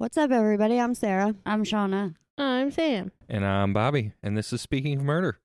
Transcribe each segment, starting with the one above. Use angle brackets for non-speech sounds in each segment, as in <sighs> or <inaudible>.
What's up, everybody? I'm Sara. I'm Shauna. I'm Sam. And I'm Bobby, and this is Speaking of Murder.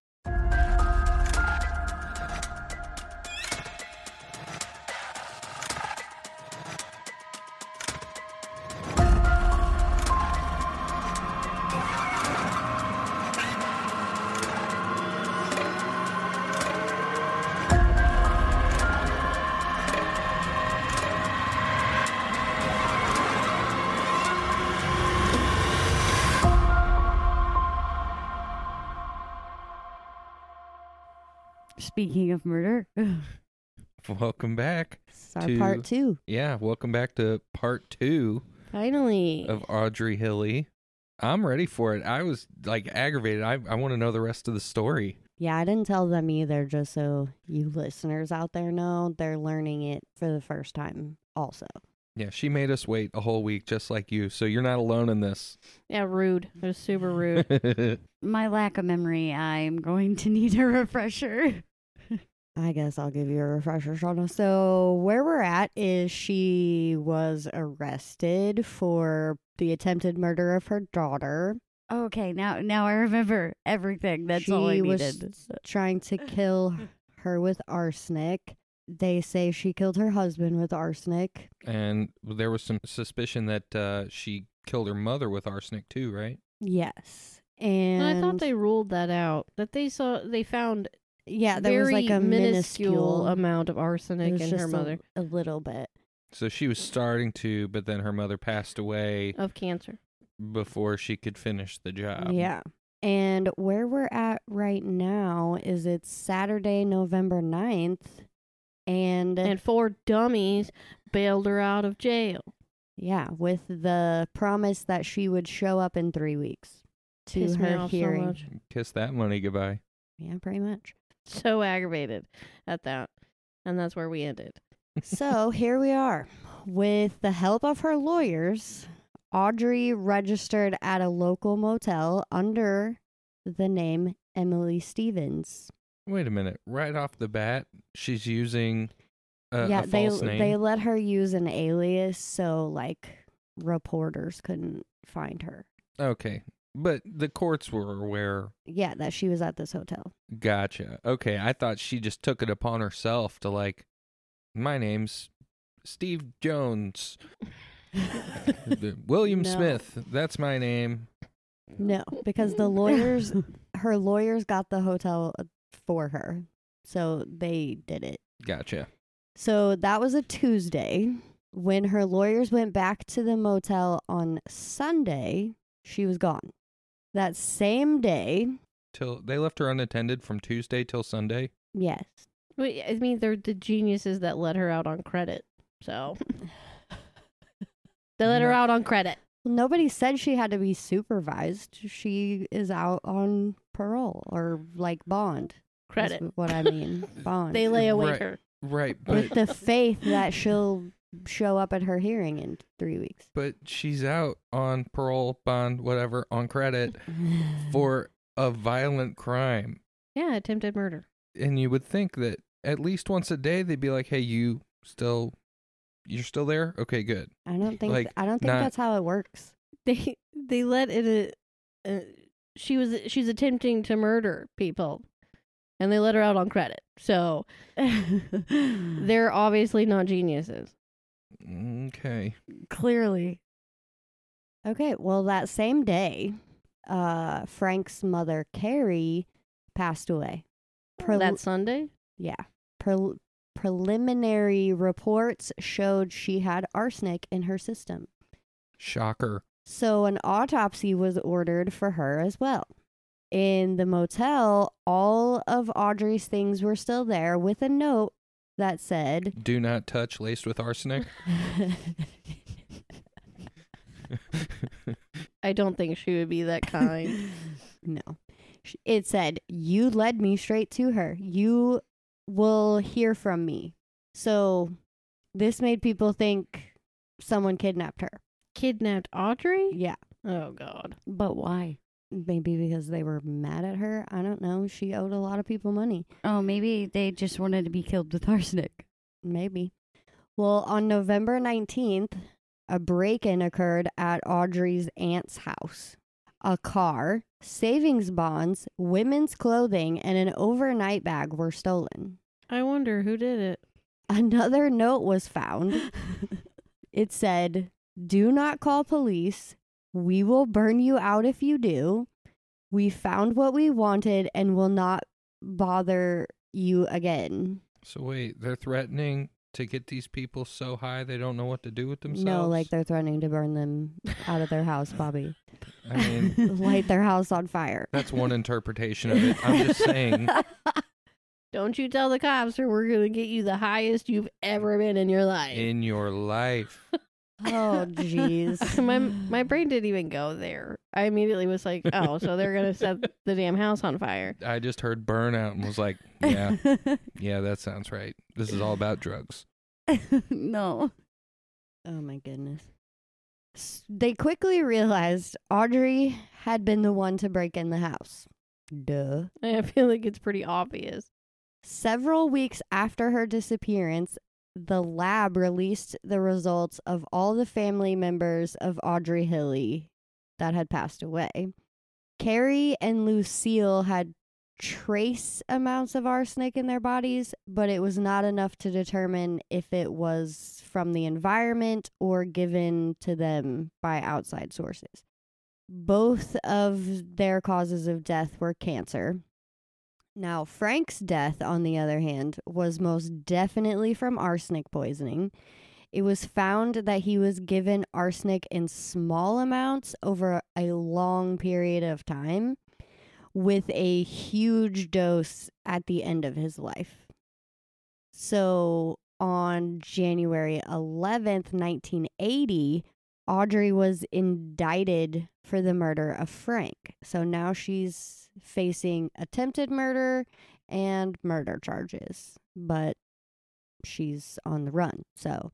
Part two. Yeah, welcome back to part two Finally. of Audrey Hilley. I'm ready for it. I was like aggravated. I, I want to know the rest of the story. Yeah, I didn't tell them either, just so you listeners out there know they're learning it for the first time, also. Yeah, she made us wait a whole week just like you, so you're not alone in this. Yeah, rude. It was super rude. <laughs> my lack of memory, I'm going to need a <laughs> refresher. I guess I'll give you a refresher, Shauna. So, where we're at is she was arrested for the attempted murder of her daughter. Okay, now now I remember everything. That's all I She was trying to <laughs> kill her with arsenic. They say she killed her husband with arsenic. and there was some suspicion that uh, she killed her mother with arsenic too, right? Yes. And And I thought they ruled that out. That they saw they found yeah, there very was like a minuscule minuscule amount of It arsenic was in just her mother a little bit. So she was starting to, but then her mother passed away of cancer. before she could finish the job. yeah. And where we're at right now is it's Saturday, November 9th. And, And four dummies bailed her out of jail. yeah, with the promise that she would show up in three weeks to Pissed her off so hearing. much. Kiss that money goodbye. yeah, pretty much. So aggravated at that. And that's where we ended. so here we are. With the help of her lawyers, Audrey registered at a local motel under the name Emily Stevens. Wait a minute. Right off the bat, she's using a, yeah, a they false name. they let her use an alias so like reporters couldn't find her. Okay. But the courts were aware. Yeah, that she was at this hotel. Gotcha. Okay. I thought she just took it upon herself to, like, my name's Steve Jones. <laughs> The- William No. Smith. That's my name. No, because the <laughs> lawyers her lawyers got the hotel uh, for her. So they did it. Gotcha. So that was a Tuesday. When her lawyers went back to the motel on Sunday, she was gone. That same day, Till they left her unattended from Tuesday till Sunday. yes. I mean, they're the geniuses that let her out on credit. So <laughs> they let her out on credit. Nobody said she had to be supervised. She is out on parole or like bond. is Credit. what I mean. <laughs> Bond. They lay away Right. her. Right. But... with the faith that she'll show up at her hearing in three weeks. but she's out on parole, bond, whatever, on credit <laughs> for a violent crime. Yeah, attempted murder. and you would think that at least once a day they'd be like, "Hey, you still, you're still there? Okay, good." I don't think Like, I don't think not- that's how it works. They they let it. Uh, uh, she was she's attempting to murder people, and they let her out on credit. So <laughs> they're obviously not geniuses. Okay, Clearly. Okay, well that same day, uh Frank's mother Carrie passed away. Prel- that Sunday. yeah. Prel- preliminary reports showed she had arsenic in her system. shocker. So an autopsy was ordered for her as well. In the motel, all of Audrey's things were still there with a note that said, Do not touch laced with arsenic. <laughs> <laughs> I don't think she would be that kind. <laughs> no. It said, You led me straight to her. You will hear from me. So this made people think someone kidnapped her. Kidnapped Audrey? Yeah. Oh God. but why? Maybe because they were mad at her. I don't know. She owed a lot of people money. Oh, maybe they just wanted to be killed with <laughs> arsenic. Maybe. Well, on November 19th, a break in occurred at Audrey's aunt's house. A car, savings bonds, women's clothing, and an overnight bag were stolen. I wonder who did it. Another note was found. <laughs> It said, Do not call police. We will burn you out if you do. We found what we wanted and will not bother you again. So wait, they're threatening to get these people so high they don't know what to do with themselves. No, like they're threatening to burn them out of their house, Bobby. I mean, <laughs> Light their house on fire. that's one interpretation of it. I'm just saying. <laughs> Don't you tell the cops or we're going to get you the highest you've ever been in your life. in your life. Oh, <laughs> jeez. my my brain didn't even go there. I immediately was like, "Oh, so they're gonna set <laughs> the damn house on fire." I just heard burnout and was like, <laughs> yeah, yeah, that sounds right. This is all about drugs. no. Oh, my goodness. They quickly realized Audrey had been the one to break in the house. Duh. I feel like it's pretty obvious. Several weeks after her disappearance, the lab released the results of all the family members of Audrey Hilley that had passed away. Carrie and Lucille had trace amounts of arsenic in their bodies, but it was not enough to determine if it was from the environment or given to them by outside sources. Both of their causes of death were cancer. Now, Frank's death, on the other hand, was most definitely from arsenic poisoning. It was found that he was given arsenic in small amounts over a long period of time, with a huge dose at the end of his life. So, on January 11th, 1980, Audrey was indicted for the murder of Frank. So now she's facing attempted murder and murder charges, but she's on the run. So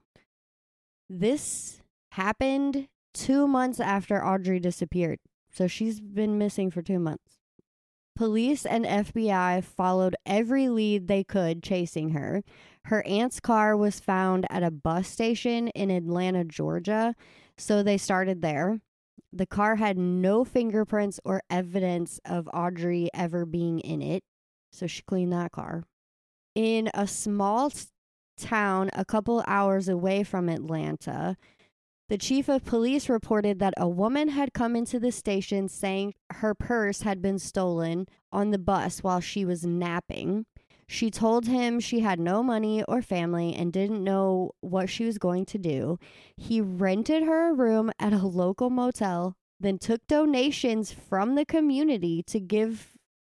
this happened two months after Audrey disappeared. So she's been missing for two months. Police and FBI followed every lead they could chasing her. Her aunt's car was found at a bus station in Atlanta, Georgia, so they started there. The car had no fingerprints or evidence of Audrey ever being in it, so she cleaned that car. In a small town a couple hours away from Atlanta, the chief of police reported that a woman had come into the station saying her purse had been stolen on the bus while she was napping. She told him she had no money or family and didn't know what she was going to do. He rented her a room at a local motel, then took donations from the community to give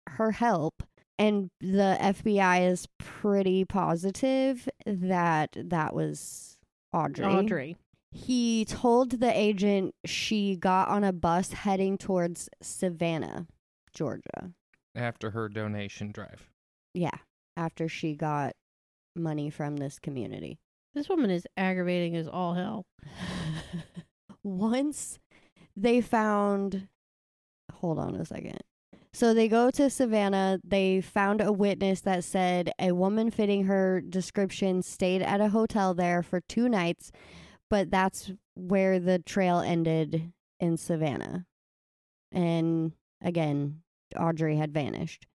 her help. And the FBI is pretty positive that that was Audrey. Audrey. He told the agent she got on a bus heading towards Savannah, Georgia. After her donation drive. Yeah, after she got money from this community. This woman is aggravating as all hell. <laughs> Once they found, hold on a second. So they go to Savannah. They found a witness that said a woman fitting her description stayed at a hotel there for two nights, but that's where the trail ended in Savannah. And again, Audrey had vanished.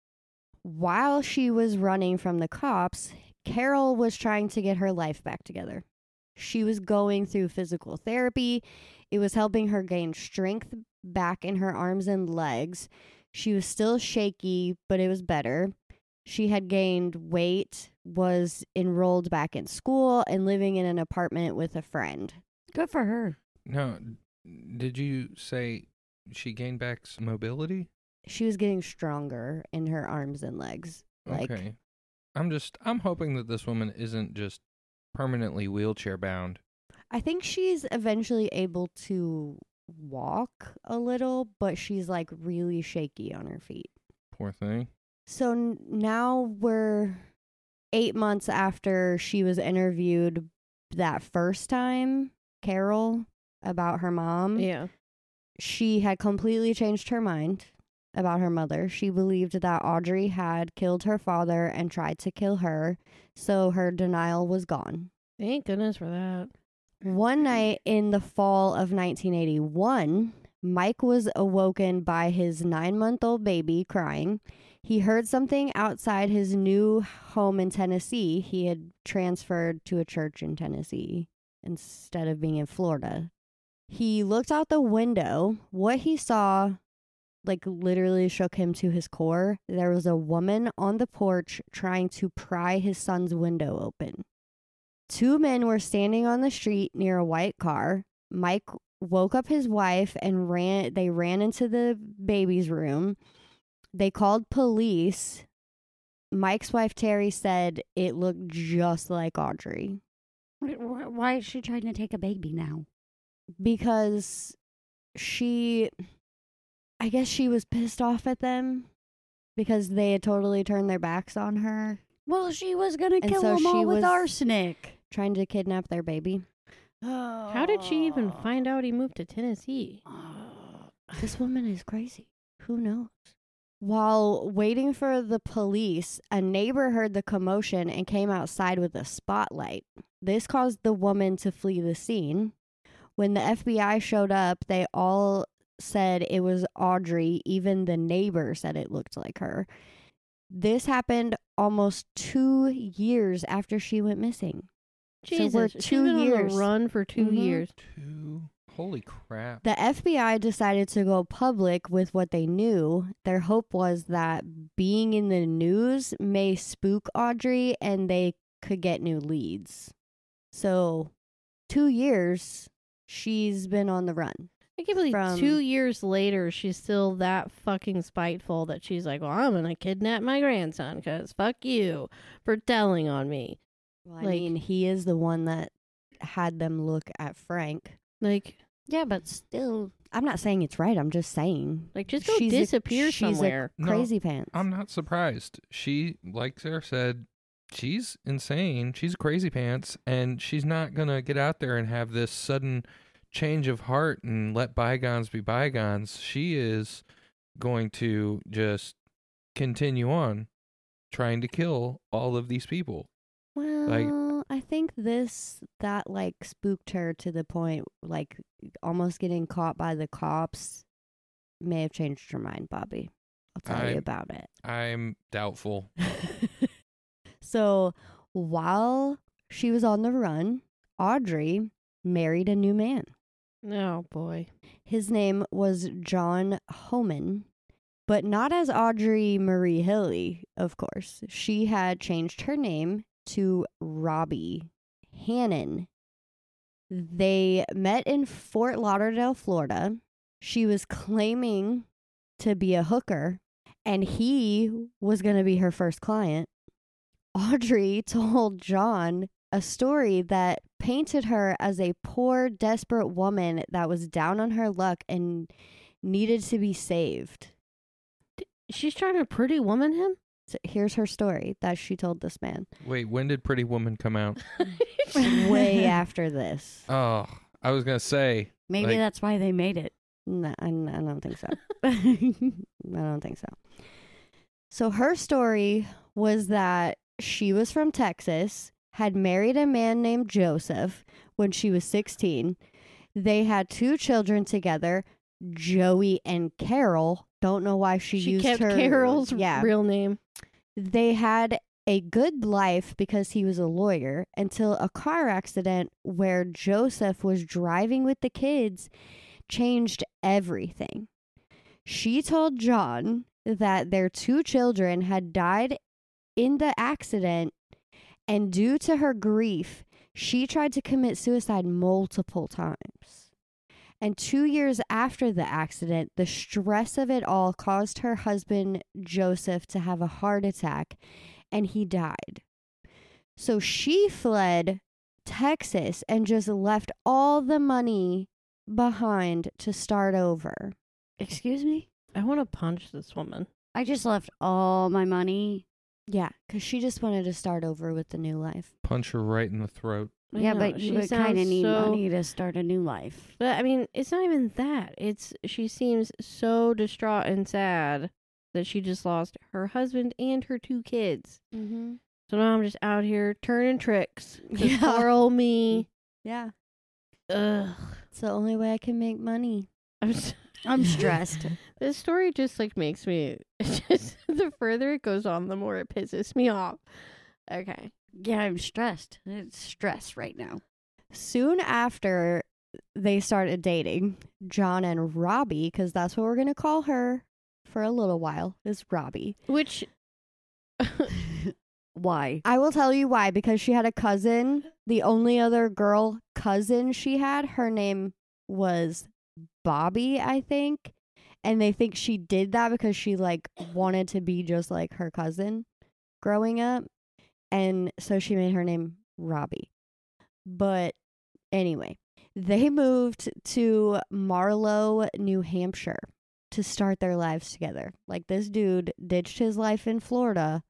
While she was running from the cops, Carol was trying to get her life back together. She was going through physical therapy. It was helping her gain strength back in her arms and legs. She was still shaky, but it was better. She had gained weight, was enrolled back in school, and living in an apartment with a friend. Good for her. No, did you say she gained back s- mobility? She was getting stronger in her arms and legs. Like, okay. I'm just I'm hoping that this woman isn't just permanently wheelchair bound. I think she's eventually able to walk a little, but she's like really shaky on her feet. Poor thing. So n- now we're eight months after she was interviewed that first time, Carol, about her mom. Yeah. She had completely changed her mind about her mother. She believed that Audrey had killed her father and tried to kill her, so her denial was gone. Thank goodness for that. One night in the fall of 1981, Mike was awoken by his nine month old baby crying. He heard something outside his new home in Tennessee. He had transferred to a church in Tennessee instead of being in Florida. He looked out the window. What he saw, like, literally shook him to his core. There was a woman on the porch trying to pry his son's window open. Two men were standing on the street near a white car. Mike woke up his wife and ran they ran into the baby's room. They called police. Mike's wife Terry said it looked just like Audrey Why- is she trying to take a baby now? because she I guess she was pissed off at them because they had totally turned their backs on her Well, she was gonna And kill so them she all with was- arsenic. trying to kidnap their baby. How did she even Oh. find out he moved to Tennessee? <sighs> This woman is crazy. Who knows? While waiting for the police, a neighbor heard the commotion and came outside with a spotlight. This caused the woman to flee the scene. When the FBI showed up, they all said it was Audrey. Even the neighbor said it looked like her. This happened almost two years after she went missing. So Jesus, we're she's two been on years. the run for 2 Mhm. years. Two. Holy crap. The FBI decided to go public with what they knew. Their hope was that being in the news may spook Audrey and they could get new leads. So, two years, she's been on the run. I can't believe From- two years later she's still that fucking spiteful that she's like, "Well, I'm gonna kidnap my grandson because fuck you for telling on me." Well, I Like- mean, he is the one that had them look at Frank. Like, Yeah, but still, I'm not saying it's right. I'm just saying like just go She's a- disappear she's a somewhere. No, crazy pants. I'm not surprised. She, like Sara said, she's insane. She's crazy pants, and she's not gonna get out there and have this sudden change of heart and let bygones be bygones. She is going to just continue on trying to kill all of these people. Well, I think this that like spooked her to the point like almost getting caught by the cops may have changed her mind, Bobby. I'll tell you I'm- about it. I'm doubtful. <laughs> so, while she was on the run, Audrey married a new man. Oh boy. His name was John Homan, but not as Audrey Marie Hilley, of course. She had changed her name to Robbie Hannon. They met in Fort Lauderdale, Florida. She was claiming to be a hooker, and he was going to be her first client. Audrey <laughs> told John a story that painted her as a poor, desperate woman that was down on her luck and needed to be saved. She's trying to pretty woman him? So here's her story that she told this man Wait, when did Pretty Woman come out? <laughs> way after this. Oh, I was gonna say maybe Like- that's why they made it. No, I, I don't think so. <laughs> I don't think so. So her story was that she was from Texas, had married a man named Joseph when she was 16. They had two children together, Joey and Carol. Don't know why she, She, used kept her Carol's yeah. real name. They had a good life because he was a lawyer until a car accident where Joseph was driving with the kids changed everything. She told John that their two children had died in the accident, and due to her grief, she tried to commit suicide multiple times. And two years after the accident, the stress of it all caused her husband, Joseph, to have a heart attack and he died. So she fled Texas and just left all the money behind to start over. Excuse me? I want to punch this woman. I just left all my money. Yeah, because she just wanted to start over with the new life. punch her right in the throat. I yeah, know, but she you would kind of need so- money to start a new life. But I mean, it's not even that. It's she seems so distraught and sad that she just lost her husband and her two kids. Mm-hmm. So now I'm just out here turning tricks. Yeah. Poor old me. Yeah. Ugh. It's the only way I can make money. I'm <laughs> s- I'm <laughs> stressed. this story just like makes me. <laughs> Just the further it goes on, the more it pisses me off. Okay. yeah, I'm stressed. It's stress right now. Soon after they started dating, John and Robbie, because that's what we're going to call her for a little while, is Robbie. Which <laughs> Why? I will tell you why, because she had a cousin. The only other girl cousin she had, her name was Bobby, I think. And they think she did that because she like wanted to be just like her cousin growing up. And so she made her name Robbie. But anyway, they moved to Marlow, New Hampshire to start their lives together. Like this dude ditched his life in Florida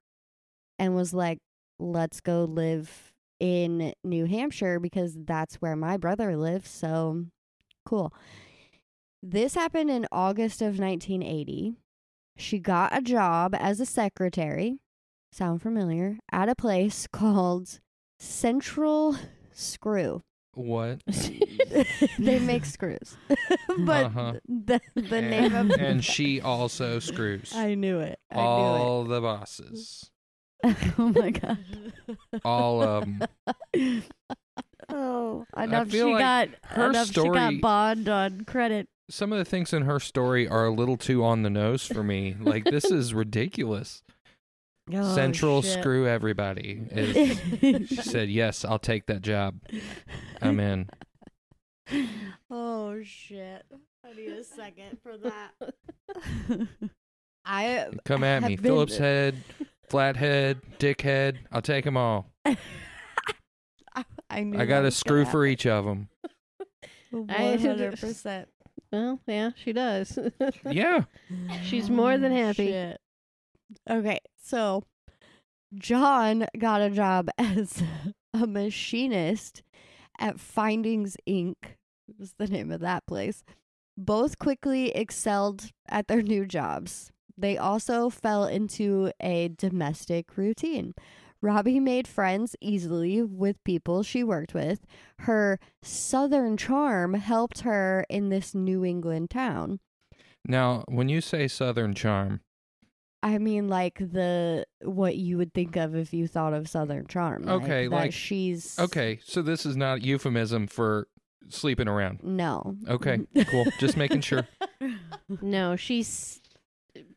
and was like, let's go live in New Hampshire because that's where my brother lives. So cool. This happened in August of 1980. She got a job as a secretary, sound familiar, at a place <laughs> called Central Screw. What? <laughs> they make screws. <laughs> but Uh-huh. the, the and, name of and she also screws. I knew it. I all the bosses. oh my god. All of them. oh, Enough feel she like got her enough she story- got bond on credit. Some of the things in her story are a little too on the nose for me. Like this <laughs> is ridiculous. Oh, Central shit. screw everybody. Is, <laughs> she said, "Yes, I'll take that job. I'm in." <laughs> oh shit! I need a second for that. I Come at me, have been- Phillips head, flathead, dickhead. I'll take them all. I, I knew I got a screw gonna for each of them. 100%. Well, yeah, she does. <laughs> Yeah. She's more than Oh, happy. shit. Okay, so John got a job <laughs> as a machinist at Findings Inc. Was the name of that place. Both quickly excelled at their new jobs. They also fell into a domestic routine. Robbie made friends easily with people she worked with. Her southern charm helped her in this New England town. Now, when you say Southern charm, I mean, like the what you would think of if you thought of Southern Charm. Okay, that like- she's okay, so this is not euphemism for sleeping around. No. Okay, <laughs> cool. Just making sure. No, she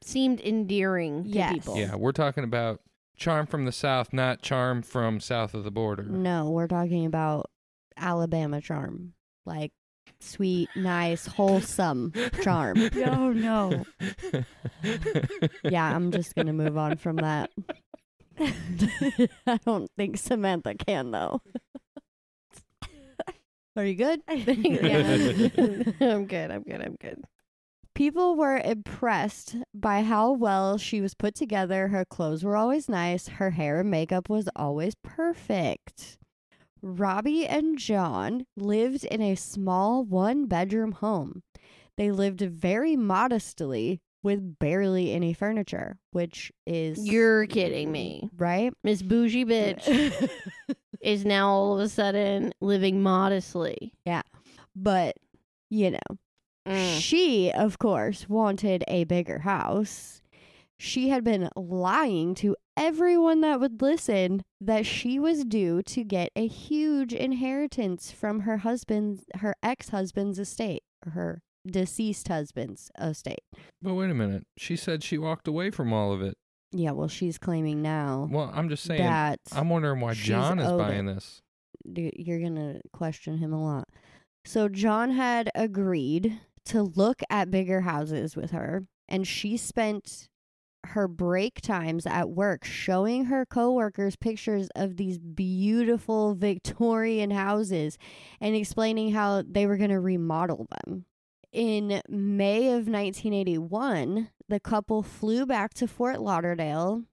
seemed endearing to Yes. people. Yeah, we're talking about charm from the south, not charm from south of the border. No, we're talking about Alabama Charm, like sweet, nice, wholesome charm. <laughs> oh no. <laughs> Yeah, I'm just gonna move on from that. <laughs> I don't think Samantha can though. Are you good? yeah. I'm good. I'm good. I'm good. People were impressed by how well she was put together. Her clothes were always nice. Her hair and makeup was always perfect. Robbie and John lived in a small one bedroom home. They lived very modestly with barely any furniture, which is You're kidding me. right. Miss Bougie <laughs> Bitch is now all of a sudden living modestly. Yeah. But, you know, Mm. She, of course, wanted a bigger house. She had been lying to everyone that would listen that she was due to get a huge inheritance from her husband's her ex-husband's estate, her deceased husband's estate. but wait a minute. She said she walked away from all of it. Yeah, well, she's claiming now Well, I'm just saying. that I'm wondering why John is buying it. this. you're going to question him a lot. So John had agreed to look at bigger houses with her, and she spent her break times at work showing her coworkers pictures of these beautiful Victorian houses and explaining how they were going to remodel them. In May of 1981, the couple flew back to Fort Lauderdale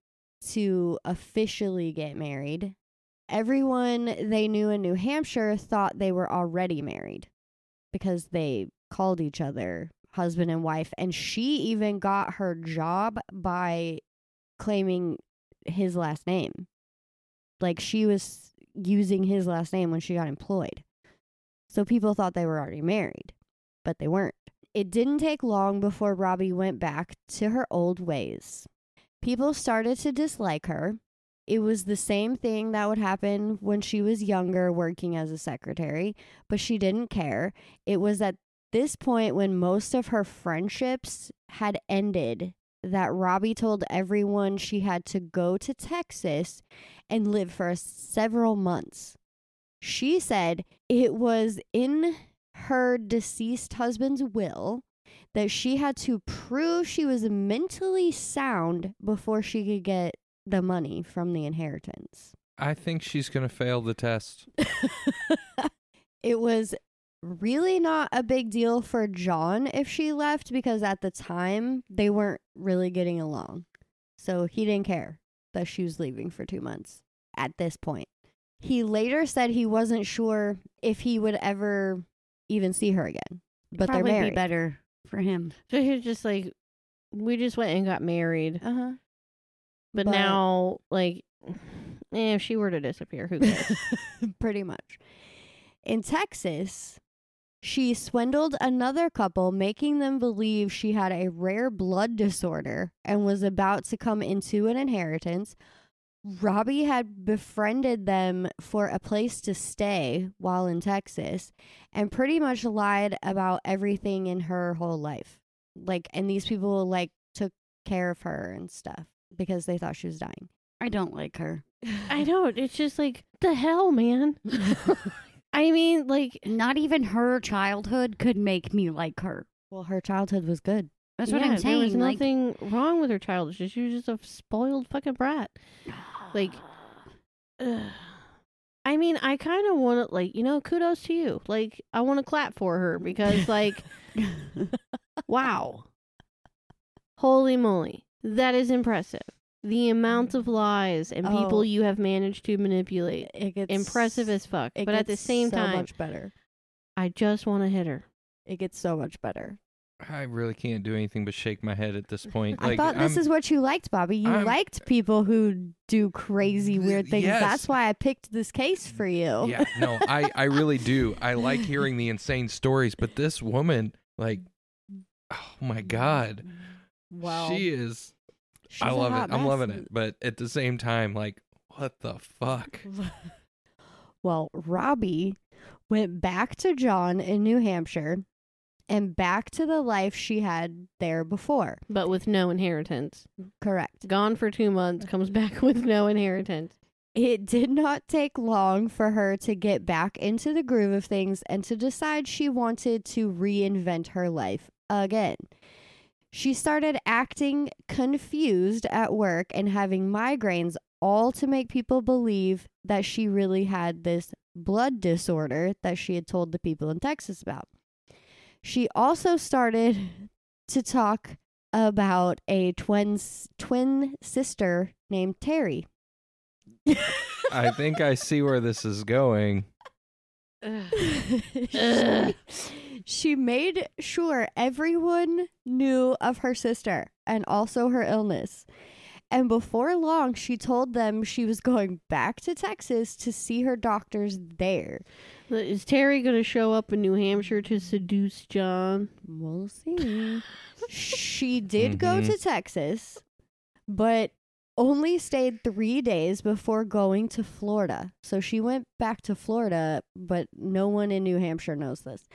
to officially get married everyone they knew in New Hampshire thought they were already married because they called each other husband and wife. And she even got her job by claiming his last name. Like she was using his last name when she got employed. So people thought they were already married, but they weren't. It didn't take long before Robbie went back to her old ways. People started to dislike her. It was the same thing that would happen when she was younger working as a secretary, but she didn't care. It was at this point when most of her friendships had ended that Robbie told everyone she had to go to Texas and live for several months. She said it was in her deceased husband's will that she had to prove she was mentally sound before she could get the money from the inheritance. I think she's going to fail the test. <laughs> it was really not a big deal for John if she left because at the time they weren't really getting along. So he didn't care that she was leaving for two months at this point. He later said he wasn't sure if he would ever even see her again. But Probably they're be married. better for him. So he's just like, we just went and got married, Uh-huh. but, But- now like, <sighs> eh, if she were to disappear, who cares? <laughs> Pretty much. In Texas, she swindled another couple, making them believe she had a rare blood disorder and was about to come into an inheritance. Robbie had befriended them for a place to stay while in Texas and pretty much lied about everything in her whole life. Like, and these people like took care of her and stuff because they thought she was dying. I don't like her. <laughs> I don't. It's just like the hell, man. <laughs> I mean, like, Not even her childhood could make me like her. well, her childhood was good. That's what yeah, I'm saying. There was like, nothing wrong with her childhood. She was just a spoiled fucking brat. like- <sighs> Ugh. I mean, I kind of want to, like, you know, kudos to you. Like, I want to clap for her because, like, <laughs> wow. Holy moly. That is impressive. The amount of lies and people Oh. you have managed to manipulate. It gets Impressive as fuck. it But at the gets same so time, much better. I just want to hit her. It gets so much better. I really can't do anything but shake my head at this point. <laughs> Like, I thought this I'm- is what you liked, Bobby. You I'm- liked people who do crazy weird things. yes. That's why I picked this case for you. Yeah, no, I, <laughs> I really do. I like hearing the insane stories, but this woman, like, oh my God. Well, she is, she's I a love hot it. I'm loving it. But at the same time, like, what the fuck? <laughs> Well, Robbie went back to John in New Hampshire and back to the life she had there before. But with no inheritance. Correct. Gone for two months, comes back <laughs> with no inheritance. It did not take long for her to get back into the groove of things and to decide she wanted to reinvent her life again. She started acting confused at work and having migraines, all to make people believe that she really had this blood disorder that she had told the people in Texas about. She also started to talk about a twin twin sister named Terry. I think I see where this is going. <laughs> <laughs> she, she made sure everyone knew of her sister and also her illness. And before long, she told them she was going back to Texas to see her doctors there. Is Terry going to show up in New Hampshire to seduce John? We'll see. she did go Mhm. to Texas, but only stayed three days before going to Florida. So she went back to Florida, but no one in New Hampshire knows this.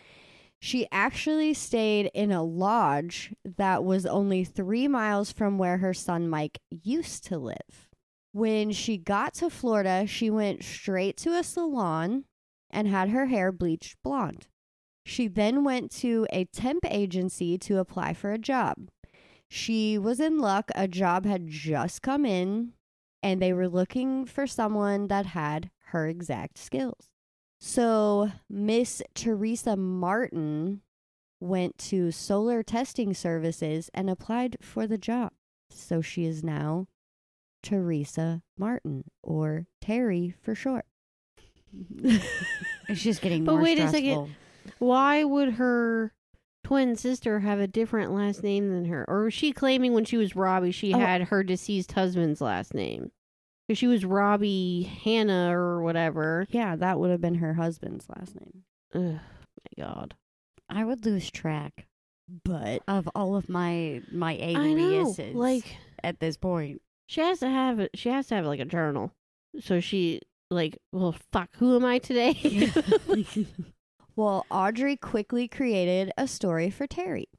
She actually stayed in a lodge that was only three miles from where her son Mike used to live. When she got to Florida, she went straight to a salon and had her hair bleached blonde. She then went to a temp agency to apply for a job. She was in luck. A job had just come in, and they were looking for someone that had her exact skills. So, Miss Teresa Martin went to Solar Testing Services and applied for the job. So, she is now Teresa Martin, or Terry for short. It's just getting <laughs> But more wait a second. Why would her twin sister have a different last name than her? Or was she claiming when she was Robbie she Oh. had her deceased husband's last name? Because she was Robbie Hannon or whatever. yeah, that would have been her husband's last name. Ugh, my God. I would lose track But of all of my my I know. aliases. Like at this point. she has to have it. She has to have like a journal. So she like, well, fuck. Who am I today? <laughs> <laughs> well, Audrey quickly created a story for Terry,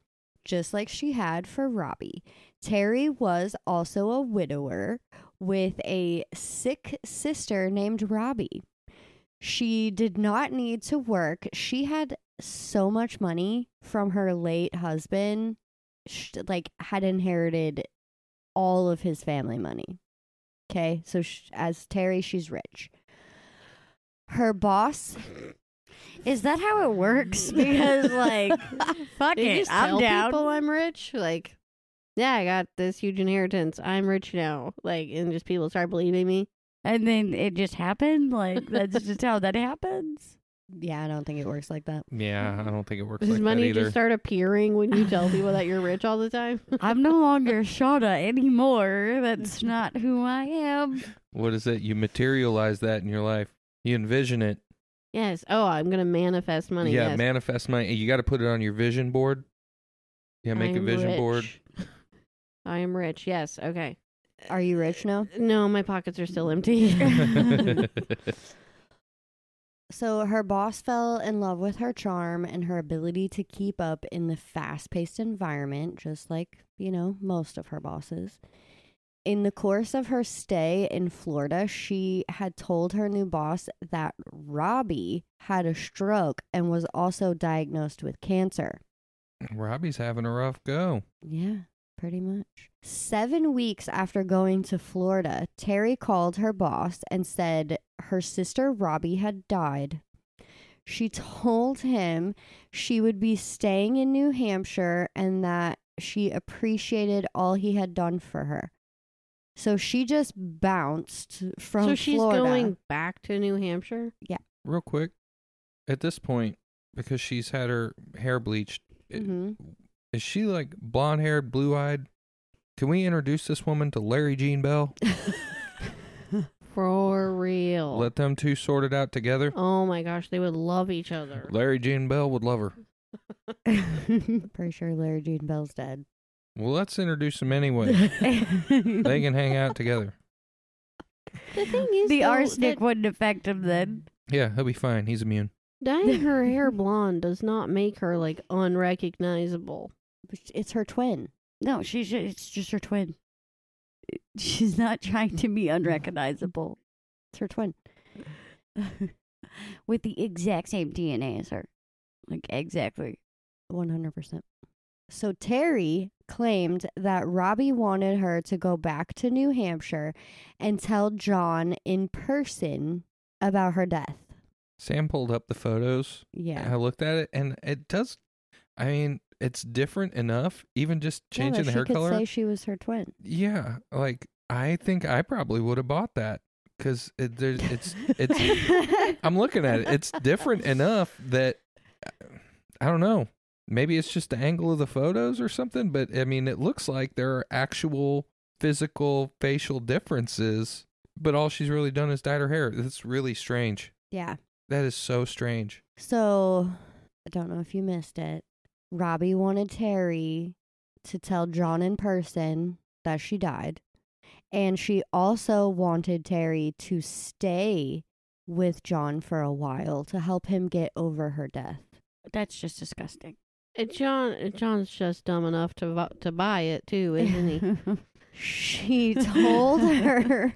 just like she had for Robbie. Terry was also a widower with a sick sister named Robbie. She did not need to work. She had so much money from her late husband, sh- like had inherited all of his family money. Okay, so sh- as Terry, she's rich. Her boss Is that how it works? <laughs> Because like fuck They it, just I'm tell down. people I'm rich. Like, yeah, I got this huge inheritance. I'm rich now. Like, and just people start believing me. And then it just happened. Like that's just how <laughs> that happens. Yeah, I don't think it works like that. Yeah, I don't think it works Does like that money just start appearing when you tell people that you're <laughs> rich all the time? I'm no longer <laughs> Shauna anymore. That's not who I am. What is it? You materialize that in your life. You envision it. yes. Oh, I'm gonna manifest money. yeah, yes. manifest money. You got to put it on your vision board. Yeah, make a I'm vision board. Rich. I am rich. Yes. Okay. Are you rich now? Uh, no, my pockets are still empty. <laughs> <laughs> So her boss fell in love with her charm and her ability to keep up in the fast paced environment, just like, you know, most of her bosses. In the course of her stay in Florida, she had told her new boss that Robbie had a stroke and was also diagnosed with cancer. Robbie's having a rough go. Yeah, pretty much. Seven weeks after going to Florida, Terry called her boss and said her sister Robbie had died. She told him she would be staying in New Hampshire and that she appreciated all he had done for her. So she just bounced from so she's Florida. going back to New Hampshire. Yeah. Real quick, at this point, because she's had her hair bleached, i- Mhm. Is she like blonde haired, blue eyed? Can we introduce this woman to Larry Gene Bell? <laughs> For real. Let them two sort it out together. oh my gosh, they would love each other. Larry Gene Bell would love her. <laughs> Pretty sure Larry Gene Bell's dead. Well, let's introduce them anyway. <laughs> they can hang out together. The thing is, the though, arsenic that wouldn't affect him then. Yeah, he'll be fine. He's immune. dyeing her hair blonde does not make her like unrecognizable. It's her twin. No, she's ju- it's just her twin. <laughs> She's not trying to be unrecognizable It's her twin. <laughs> with the exact same DNA as her. Like exactly. 100%. So Terry claimed that Robbie wanted her to go back to New Hampshire and tell John in person about her death. Sam pulled up the photos. Yeah. I looked at it, and it does. I mean, it's different enough. Even just Yeah, changing but the she hair could color. say she was her twin. yeah, like I think I probably would have bought that because it, there's it's it's. <laughs> I'm looking at it. It's different enough that I don't know. Maybe it's just the angle of the photos or something, but I mean, it looks like there are actual physical facial differences. But all she's really done is dyed her hair. It's really strange. yeah. That is so strange. So I don't know if you missed it. Robbie wanted Terry to tell John in person that she died. And she also wanted Terry to stay with John for a while to help him get over her death. That's just disgusting. And John, John's just dumb enough to to buy it too, isn't he? <laughs> She told <laughs> her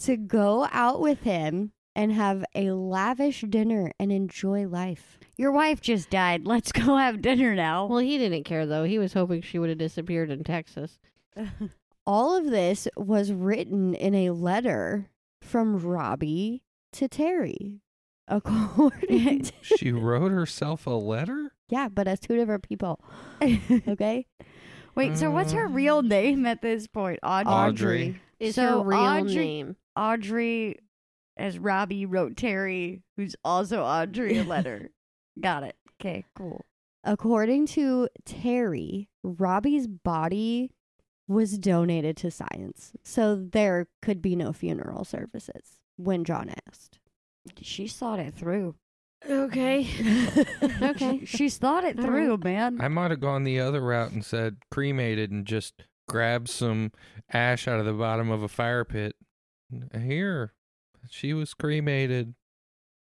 to go out with him and have a lavish dinner and enjoy life. Your wife just died. Let's go have dinner now. well, he didn't care though. He was hoping she would have disappeared in Texas. <laughs> All of this was written in a letter from Robbie to Terry. <laughs> According <laughs> to, She wrote herself a letter? yeah, but as two different people. Okay? Wait, so what's her real mm. name at this point? Audrey. Audrey. Is So her real Audrey- name? Audrey, as Robbie wrote Terry, who's also Audrey, a <laughs> letter. Got it. Okay, cool. According to Terry, Robbie's body was donated to science. So there could be no funeral services when John asked. She thought it through. Okay. <laughs> <laughs> okay. She's thought it All through, man. I might have gone the other route and said cremated and just grabbed some ash out of the bottom of a fire pit. Here, she was cremated.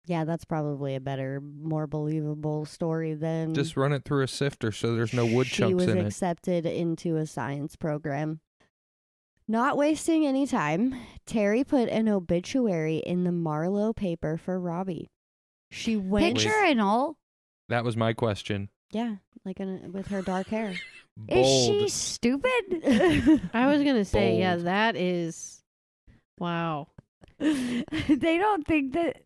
Yeah, that's probably a better, more believable story than Just run it through a sifter so there's no wood she chunks was in it. accepted into a science program. Not wasting any time, Terry put an obituary in the Marlow paper for Robbie. She went, Picture and all. That was my question. yeah, like in, with her dark hair. <laughs> Is she stupid? <laughs> I was gonna say, yeah, Bold. that is wow. <laughs> they don't think that.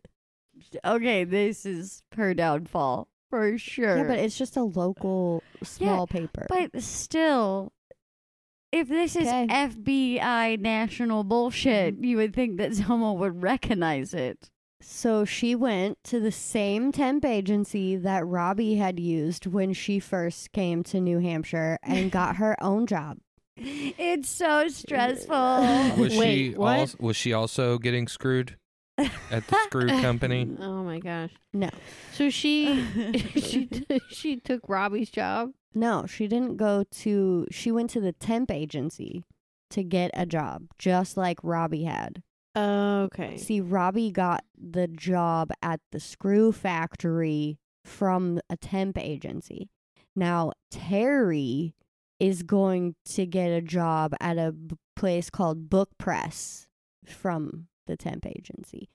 Okay, this is her downfall for sure. Yeah, but it's just a local small paper. But still, if this is Okay. FBI national bullshit, mm-hmm. you would think that <laughs> someone would recognize it. So she went to the same temp agency that Robbie had used when she first came to New Hampshire and got <laughs> her own job. It's so stressful. Was she what? also was she also getting screwed at the screw <laughs> company? Oh my gosh. No. So she <laughs> <laughs> she t- she took Robbie's job. No, she didn't go to she went to the temp agency to get a job, just like Robbie had. Okay. See, Robbie got the job at the screw factory from a temp agency. Now, Terry is going to get a job at a b- place called Book Press from the temp agency,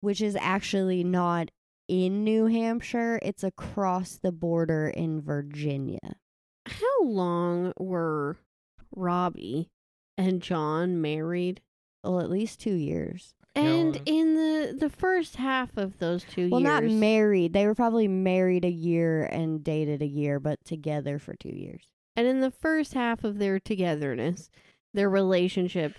which is actually not in New Hampshire. It's across the border in Virginia. How long were Robbie and John married? Well, at least two years. And Yeah. in the the first half of those two Well, years, not married. They were probably married a year and dated a year, but together for two years. And in the first half of their togetherness, their relationship,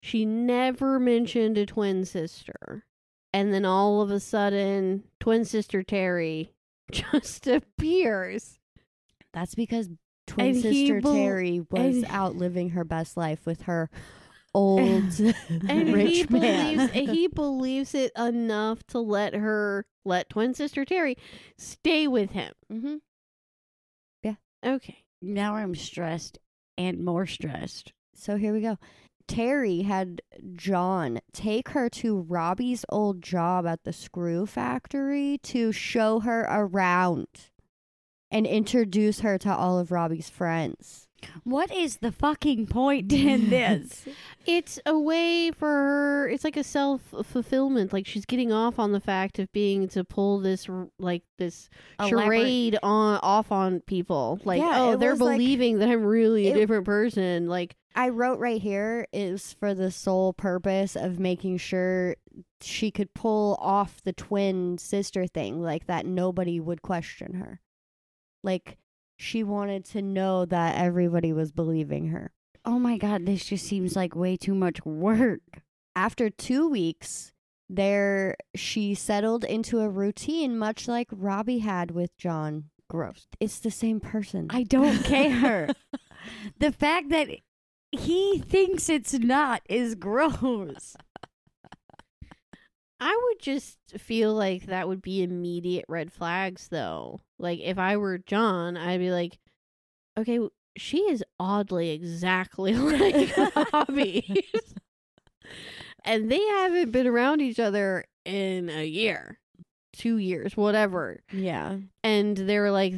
she never mentioned a twin sister. And then all of a sudden, twin sister Terry <laughs> just appears. That's because twin And sister bel- Terry was and- out living her best life with her old <laughs> <laughs> And he rich man. believes he believes it enough to let her let twin sister Terry stay with him. Mm-hmm. Yeah. Okay. Now I'm stressed and more stressed. So here we go. Terry had John take her to Robbie's old job at the screw factory to show her around and introduce her to all of Robbie's friends. What is the fucking point in this? <laughs> It's a way for her. It's like a self fulfillment. Like she's getting off on the fact of being to pull this like this Elaborate- charade on off on people. Like Yeah, oh, they're was like- believing that I'm really a it- different person. Like I wrote right here is for the sole purpose of making sure she could pull off the twin sister thing, like that nobody would question her. Like she wanted to know that everybody was believing her. Oh my god, this just seems like way too much work. After two weeks, there she settled into a routine much like Robbie had with John. Gross. It's the same person. I don't <laughs> care. the fact that he thinks it's not is gross. <laughs> I would just feel like that would be immediate red flags, though. Like if I were John, I'd be like, okay, she is oddly exactly <laughs> like Robbie, and they haven't been around each other in a year, two years, whatever, yeah. and they're like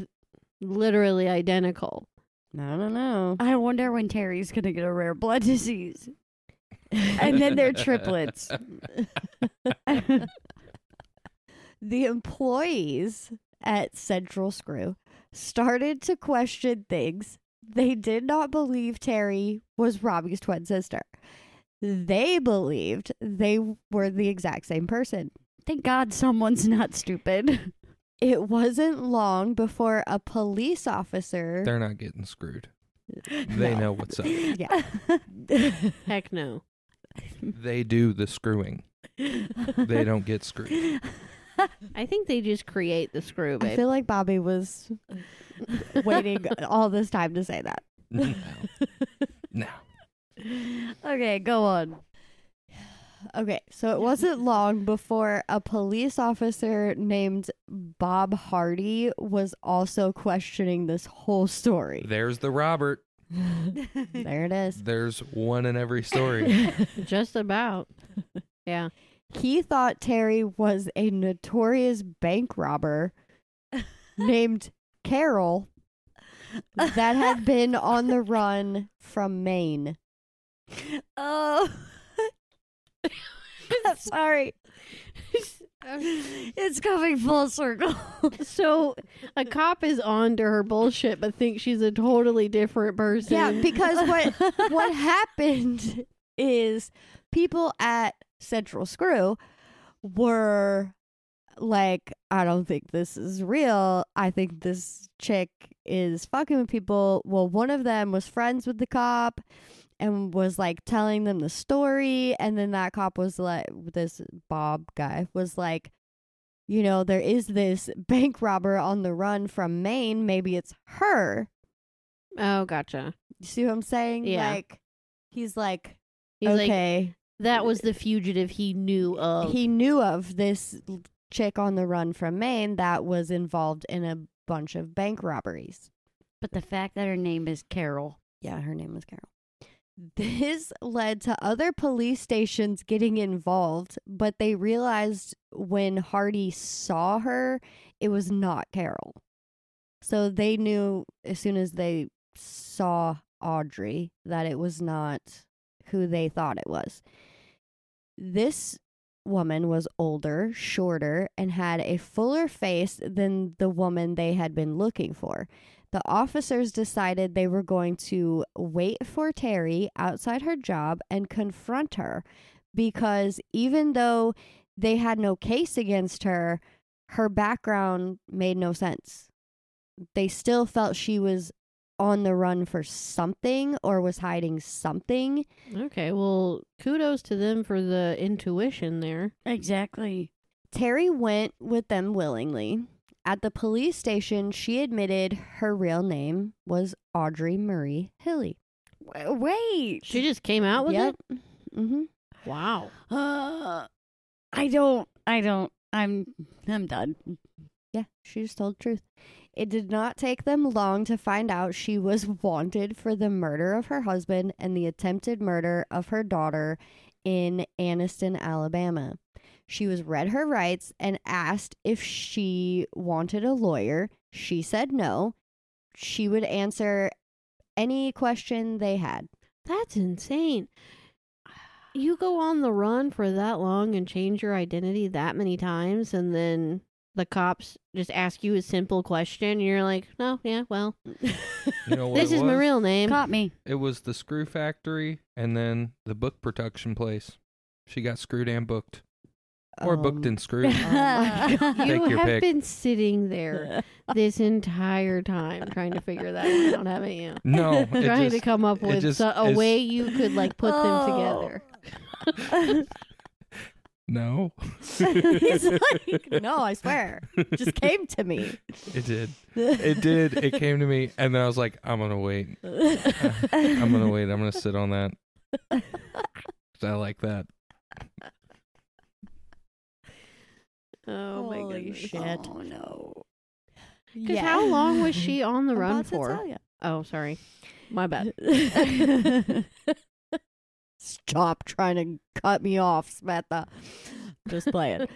literally identical. I don't know. I wonder when Terry's gonna get a rare blood disease. And then they're triplets. <laughs> the employees at Central Screw started to question things. They did not believe Terry was Robbie's twin sister. They believed they were the exact same person. Thank God someone's not stupid. It wasn't long before a police officer. They're not getting screwed. <laughs> They No. know what's up. <laughs> Yeah. <laughs> Heck no. They do the screwing. They don't get screwed. I think they just create the screw, I feel like Bobby was <laughs> waiting all this time to say that. <laughs> No. No. okay, go on. Okay, so it wasn't long before a police officer named Bob Hardy was also questioning this whole story. There's the Robert. <laughs> there it is. There's one in every story. Just about. Yeah. He thought Terry was a notorious bank robber named Carol that had <laughs> been on the run from Maine. Oh. <laughs> I'm sorry. it's coming full circle. So a cop is on to her bullshit, but thinks she's a totally different person. Yeah, because what what <laughs> happened is people at Central Screw were like, I don't think this is real. I think this chick is fucking with people. Well, one of them was friends with the cop and was like telling them the story and then that cop was like this Bob guy was like you know, there is this <laughs> bank robber on the run from Maine. Maybe it's her. Oh, gotcha. You see what I'm saying? Yeah. Like he's like He's like, okay. that was the fugitive he knew of. he knew of this chick on the run from Maine that was involved in a bunch of bank robberies. But the fact that her name is Carol. Yeah, her name was Carol. This led to other police stations getting involved, but they realized when Hardy saw her, it was not Carol. So they knew as soon as they saw Audrey that it was not who they thought it was. This woman was older, shorter, and had a fuller face than the woman they had been looking for. The officers decided they were going to wait for Terry outside her job and confront her because even though they had no case against her, her background made no sense. They still felt she was on the run for something or was hiding something. okay, well, kudos to them for the intuition there. Exactly. Terry went with them willingly. At the police station, she admitted her real name was Audrey Marie Hilley. W- Wait. She just came out with Yep. it. Mm-hmm. Wow. Uh, I don't. I don't. I'm. I'm done. Yeah, she just told the truth. It did not take them long to find out she was wanted for the murder of her husband and the attempted murder of her daughter in Anniston, Alabama. She was read her rights and asked if she wanted a lawyer. She said no. She would answer any question they had. That's insane. You go on the run for that long and change your identity that many times, and then the cops just ask you a simple question, and you're like, no, yeah, well, You know what <laughs> this it is my was? real name. Caught me. It was the screw factory and then the book production place. She got screwed and booked. Or booked Um, and screwed. <laughs> <laughs> my God. You Take your have pick. been sitting there this entire time trying to figure that one out, haven't you? No, it trying to just, come up it with just so- a is- way you could like put them Oh. together. No. <laughs> He's <laughs> like, no, I swear. It just came to me. It did. <laughs> It did. It came to me, and then I was like, "I'm gonna wait. I'm gonna wait. I'm gonna sit on that." 'Cause I like that. Oh my Holy goodness. shit. Oh no. Because how long was she on the I'm run about to for? tell ya. Oh, sorry. My bad. Stop trying to cut me off, Samantha. Just playing.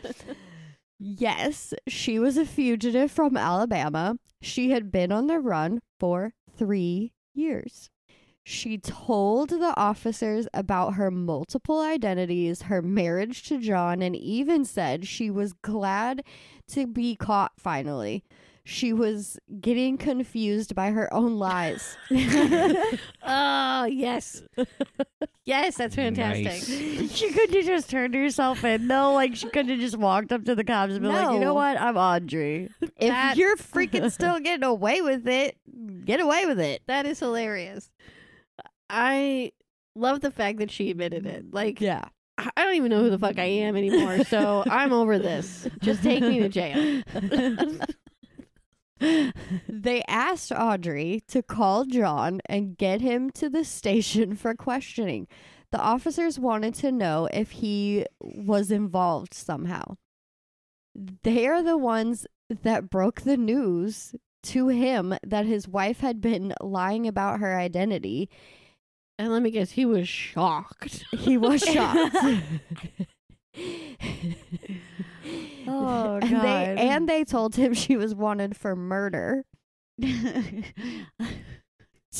<laughs> yes, she was a fugitive from Alabama. She had been on the run for three years. She told the officers about her multiple identities, her marriage to John, and even said she was glad to be caught finally. She was getting confused by her own lies. <laughs> <laughs> oh, yes. Yes, that's fantastic. Nice. <laughs> She couldn't have just turned herself in. No, like she couldn't have just walked up to the cops and been like, you know what? I'm Audrey. <laughs> If That- you're freaking still <laughs> getting away with it, get away with it. That is hilarious. I love the fact that she admitted it. Like, Yeah. I don't even know who the fuck I am anymore, so I'm over this. Just take me to jail. They asked Audrey to call John and get him to the station for questioning. The officers wanted to know if he was involved somehow. They are the ones that broke the news to him that his wife had been lying about her identity. And let me guess, he was shocked. He was shocked. <laughs> <laughs> Oh, and God. they and they told him she was wanted for murder. <laughs>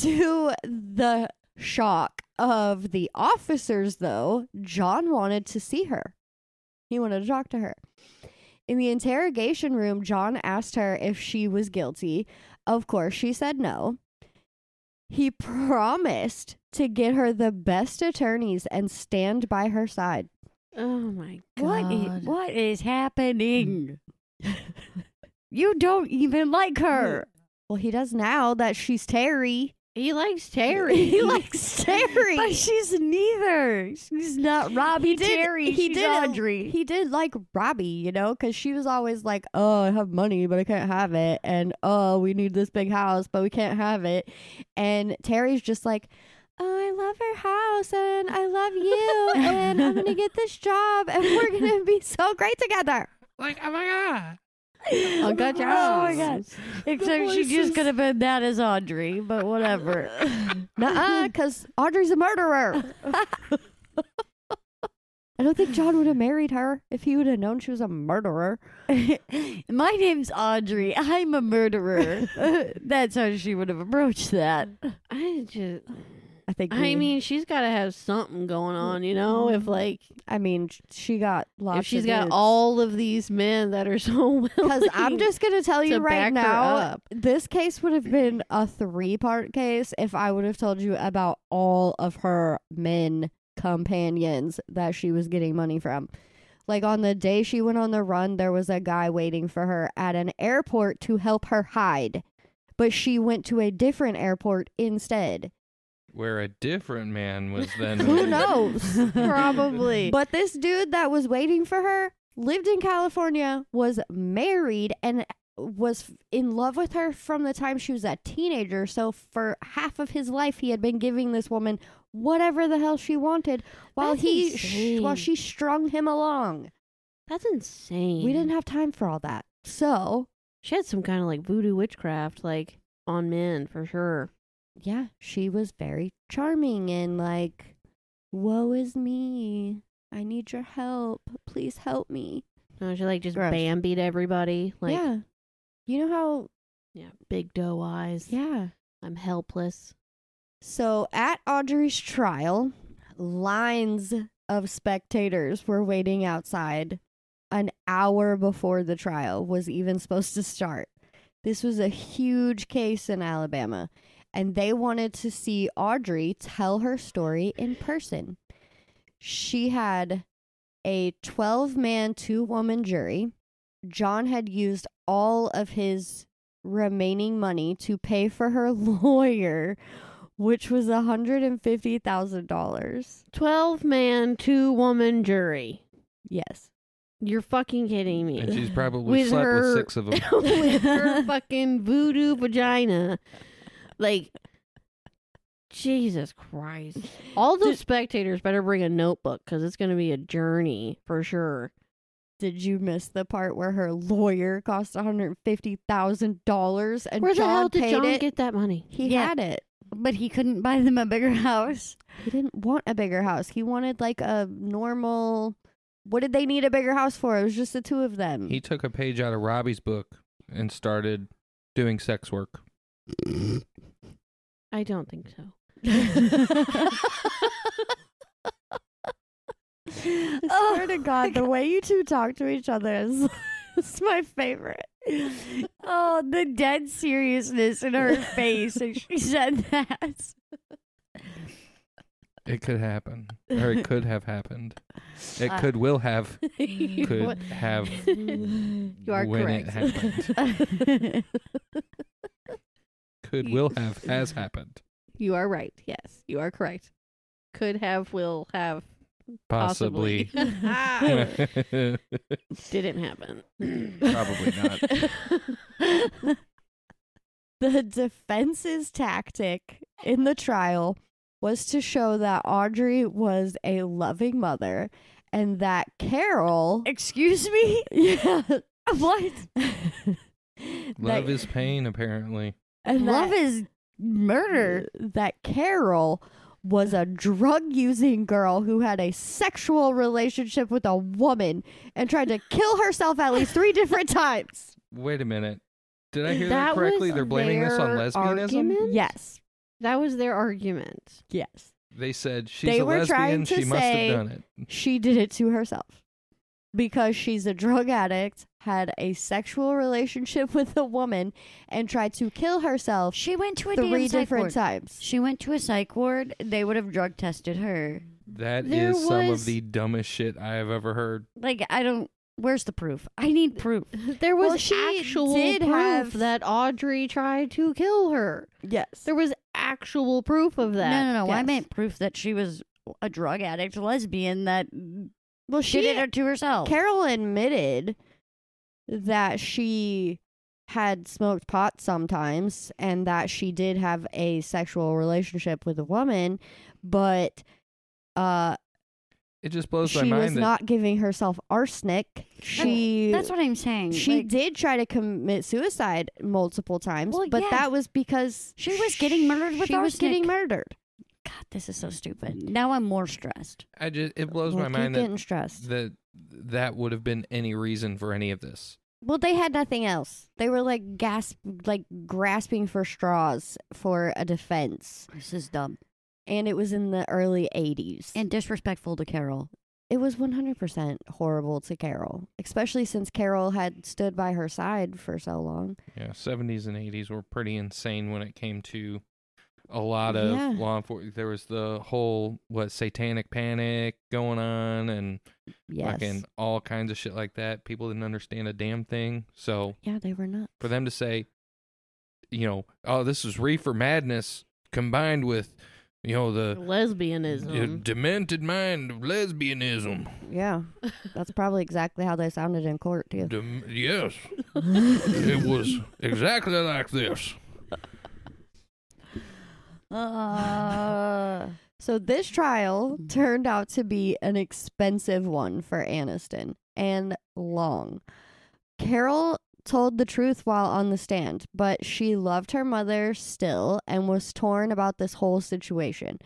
To the shock of the officers, though, John wanted to see her. He wanted to talk to her. In the interrogation room, John asked her if she was guilty. Of course, she said no. He promised to get her the best attorneys and stand by her side. Oh my god. What is, what is happening? Mm. <laughs> you don't even like her. Well, he does now that she's Terry. He likes <laughs> Terry. he <laughs> likes Terry. But she's neither. She's not Robbie He did- Terry. he she's did- Audrey. he did like Robbie, you know, because she was always like, "Oh, I have money, but I can't have it," and "Oh, we need this big house, but we can't have it," and Terry's just like, "Oh, I love her house, and I love you, and I'm gonna get this job, and we're <laughs> gonna be so great together." Like, oh my god. Oh, good job. Oh my god. Except she just could have been that as Audrey, but whatever. <laughs> Nuh-uh, because Audrey's a murderer. <laughs> I don't think John would have married her if he would have known she was a murderer. My name's Audrey. I'm a murderer. That's how she would have approached that. I just I think. I we- mean, she's got to have something going on, you know? If mm-hmm. like I mean, she got lots. if she's got dudes. all of these men that are <laughs> so Because I'm just gonna tell you to right now, this case would have been a three part case if I would have told you about all of her men companions that she was getting money from. Like on the day she went on the run, there was a guy waiting for her at an airport to help her hide. But she went to a different airport instead. Where a different man was then. Who knows? <laughs> probably. But this dude that was waiting for her lived in California, was married, and was in love with her from the time she was a teenager. So for half of his life, he had been giving this woman whatever the hell she wanted, while That's he sh- while she strung him along. That's insane. We didn't have time for all that. So She had some kind of like voodoo witchcraft, like on men for sure. Yeah, she was very charming and like, woe is me. I need your help. Please help me. No, she like just Gross. bambied everybody. Like, yeah. yeah. You know how Yeah, big doe eyes. yeah. I'm helpless. So at Audrey's trial, lines of spectators were waiting outside an hour before the trial was even supposed to start. This was a huge case in Alabama, and they wanted to see Audrey tell her story in person. She had a 12 man, two woman jury. John had used all of his remaining money to pay for her <laughs> lawyer, which was $150,000. 12 man, two woman jury. Yes. You're fucking kidding me. And she's probably With slept her- with six of them. <laughs> with her <laughs> fucking voodoo vagina. Like, Jesus Christ. <laughs> All those spectators better bring a notebook because it's going to be a journey for sure. Did you miss the part where her lawyer cost $150,000 and Where the John hell did paid John it? get that money? he Yeah. had it. But he couldn't buy them a bigger house. He didn't want a bigger house. He wanted like a normal. What did they need a bigger house for? It was just the two of them. He took a page out of Robbie's book and started doing sex work. <laughs> I don't think so. <laughs> I Oh swear to <laughs> God, the way you two talk to each other is, <laughs> is my favorite. Oh, the dead seriousness in her face as she said that. It could happen, or it could have happened. It Uh, could, will have, could have You are when correct. it happened. Could, will <laughs> have, has happened. you are right. Yes, you are correct. Could have, will have, Possibly. possibly. <laughs> <laughs> Didn't happen. Probably not. the defense's tactic in the trial was to show that Audrey was a loving mother and that Carol. Excuse me? Yeah. What? Love that- is pain, apparently. And Love that- is murder. Uh, that Carol was a drug using girl who had a sexual relationship with a woman and tried to kill herself at least three different <laughs> times. Wait a minute. Did I hear that, That correctly? They're blaming this on lesbianism. argument? Yes. That was their argument. Yes. They said she's They a were trying lesbian. to She must say- have done it. She did it to herself because she's a drug addict, had a sexual relationship <laughs> with a woman, and tried to kill herself She went to a three damn psych different ward. times. She went to a psych ward. They would have drug tested her. That is There some of was- the dumbest shit I have ever heard. Like I don't. Where's the proof? I need proof. <laughs> There was Well, she actual did proof have- that Audrey tried to kill her. Yes. There was actual proof of that. No, no, no. I yes. meant proof that she was a drug addict, lesbian that Well, she she did it to herself. Carol admitted that she had smoked pot sometimes and that she did have a sexual relationship with a woman, but uh It just blows my mind. she was that not giving herself arsenic. She That's what I'm saying. she Like, did try to commit suicide multiple times, Well, but yeah. that was because She was getting murdered with she was getting murdered. God, this is so stupid. Now I'm more stressed. I just it blows Well, my keep mind that getting stressed. that that would have been any reason for any of this. Well, they had nothing else. They were like gasp, like grasping for straws for a defense, This is dumb and it was in the early '80s. and disrespectful to Carol. it was 100% horrible to Carol, especially since Carol had stood by her side for so long. Yeah, seventies and eighties were pretty insane when it came to a lot of Yeah. law enforcement. There was the whole what satanic panic going on and Yes. fucking all kinds of shit like that. People didn't understand a damn thing. So Yeah, they were nuts. for them to say, you know, oh, this is reefer madness combined with, you know, the Lesbianism. uh, demented mind of lesbianism. Yeah, that's probably exactly how they sounded in court too. Dem- yes, <laughs> it was exactly like this. Uh, So this trial Mm-hmm. turned out to be an expensive one for Anniston and long. Carol told the truth while on the stand, but she loved her mother still and was torn about this whole situation.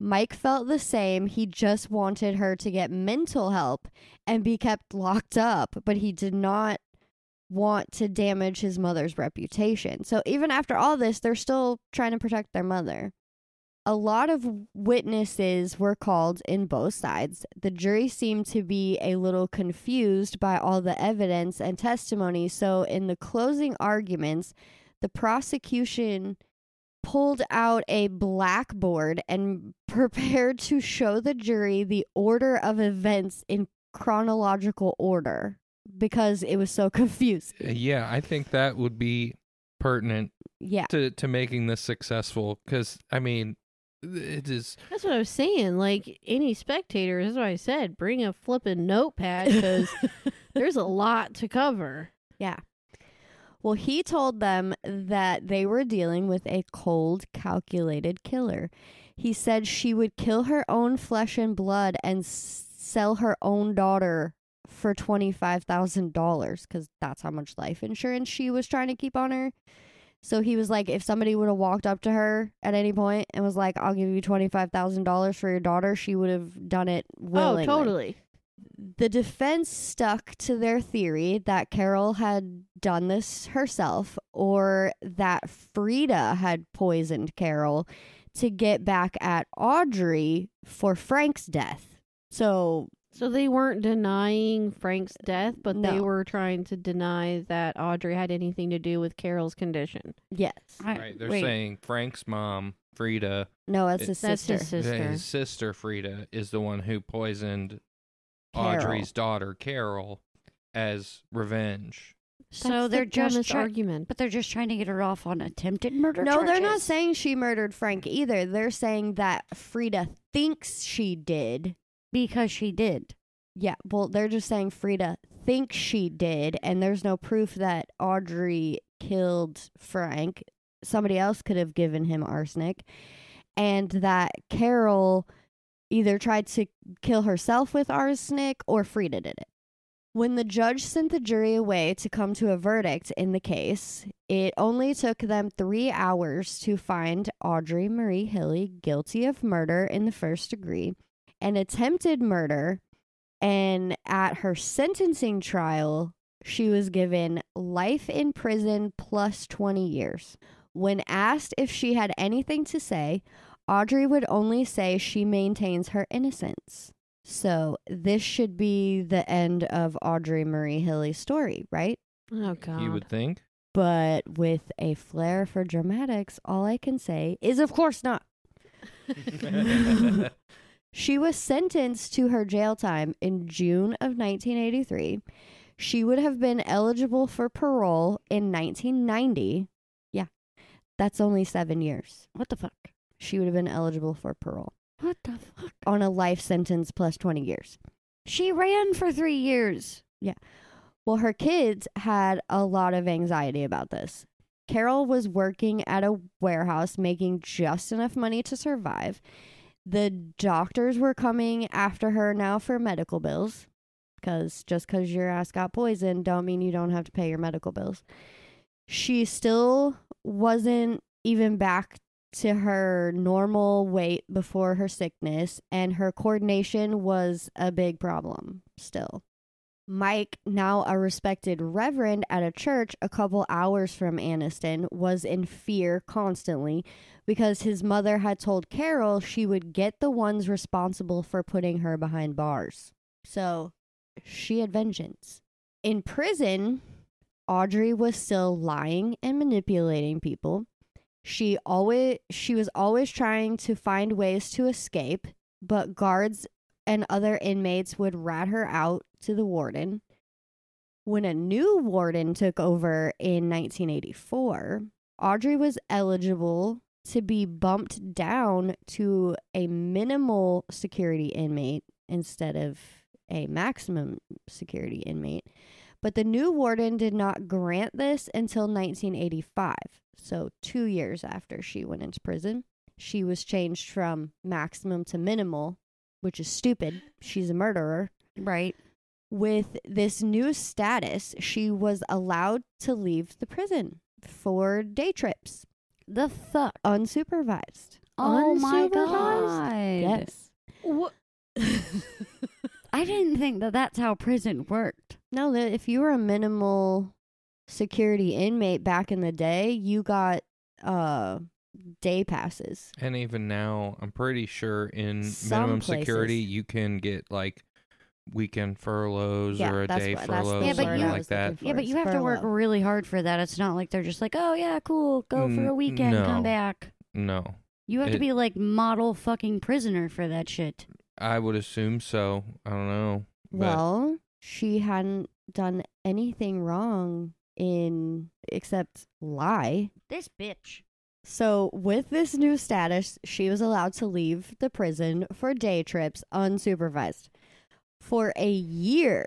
Mike felt the same. He just wanted her to get mental help and be kept locked up, but he did not want to damage his mother's reputation. So even after all this, they're still trying to protect their mother. A lot of witnesses were called in both sides. The jury seemed to be a little confused by all the evidence and testimony. So, in the closing arguments, the prosecution pulled out a blackboard and <laughs> prepared to show the jury the order of events in chronological order because it was so <laughs> confused. Uh, Yeah, I think that would be pertinent Yeah. to to making this successful because I mean, it is That's what I was saying. Like any spectator, that's what I said. Bring a flippin' notepad because <laughs> there's a lot to cover. Yeah. Well, he told them that they were dealing with a cold, calculated killer. He said she would kill her own flesh and blood and s- sell her own daughter for $25,000 because that's how much life insurance she was trying to keep on her. So he was like, if somebody would have walked up to her at any point and was like, I'll give you $25,000 for your daughter, she would have done it oh, willingly Oh, totally. the defense stuck to their theory that Carol had done this herself or that Frida had poisoned Carol to get back at Audrey for Frank's death. So, So they weren't denying Frank's death, but they were trying to deny that Audrey had anything to do with Carol's condition. yes. I- right. They're wait, saying Frank's mom, Frida, No, that's It- his That's sister. his sister. his sister Frida, is the one who poisoned Carol. Audrey's daughter Carol as revenge. So That's they're the just dumbest try- argument. but they're just trying to get her off on attempted murder. No, they're not saying she murdered Frank either. They're saying that Frida thinks she did. Because she did. Yeah, well, they're just saying Frida thinks she did, and there's no proof that Audrey killed Frank. Somebody else could have given him arsenic. and that Carol either tried to kill herself with arsenic or Frida did it. When the judge sent the jury away to come to a verdict in the case, it only took them three hours to find Audrey Marie Hilley guilty of murder in the first degree and attempted murder. And at her sentencing trial, she was given life in prison plus 20 years. When asked if she had anything to say, Audrey would only say she maintains her innocence. So this should be the end of Audrey Marie Hilley's story, right? Oh God. You would think. But with a flair for dramatics, all I can say is, of course not. <laughs> <laughs> She was sentenced to her jail time in June of 1983. She would have been eligible for parole in 1990. Yeah, that's only seven years. What the fuck? She would have been eligible for parole What the fuck? on a life sentence plus 20 years. She ran for three years. Yeah. Well, her kids had a lot of anxiety about this. Carol was working at a warehouse making just enough money to survive. The doctors were coming after her now for medical bills because just because your ass got poisoned don't mean you don't have to pay your medical bills. She still wasn't even back to her normal weight before her sickness, and her coordination was a big problem still. Mike, now a respected reverend at a church a couple hours from Anniston, was in fear constantly because his mother had told Carol she would get the ones responsible for putting her behind bars. So she had vengeance. In prison, Audrey was still lying and manipulating people. She always she was always trying to find ways to escape, but guards and other inmates would rat her out to the warden. When a new warden took over in 1984, Audrey was eligible to be bumped down to a minimal security inmate instead of a maximum security inmate. But the new warden did not grant this until 1985. So, two years after she went into prison, she was changed from maximum to minimal, which is stupid. She's a murderer. Right. With this new status, she was allowed to leave the prison for day trips, The fuck? unsupervised. Oh my god. Yes. What? <laughs> I didn't think that that's how prison worked. No, that if you were a minimal security inmate back in the day, you got uh day passes. And even now, I'm pretty sure in Some minimum places. security, you can get like weekend furloughs Yeah, or a that's day what- that's the furloughs, Yeah, but something you- like that. Yeah, but you have to work really hard for that. It's not like they're just like, oh yeah, cool, go for a N- weekend, no. come back. No, You have to be like model fucking prisoner for that shit. I would assume so. I don't know. But Well, she hadn't done anything wrong in except lie. This bitch. So, with this new status, she was allowed to leave the prison for day trips unsupervised. For a year,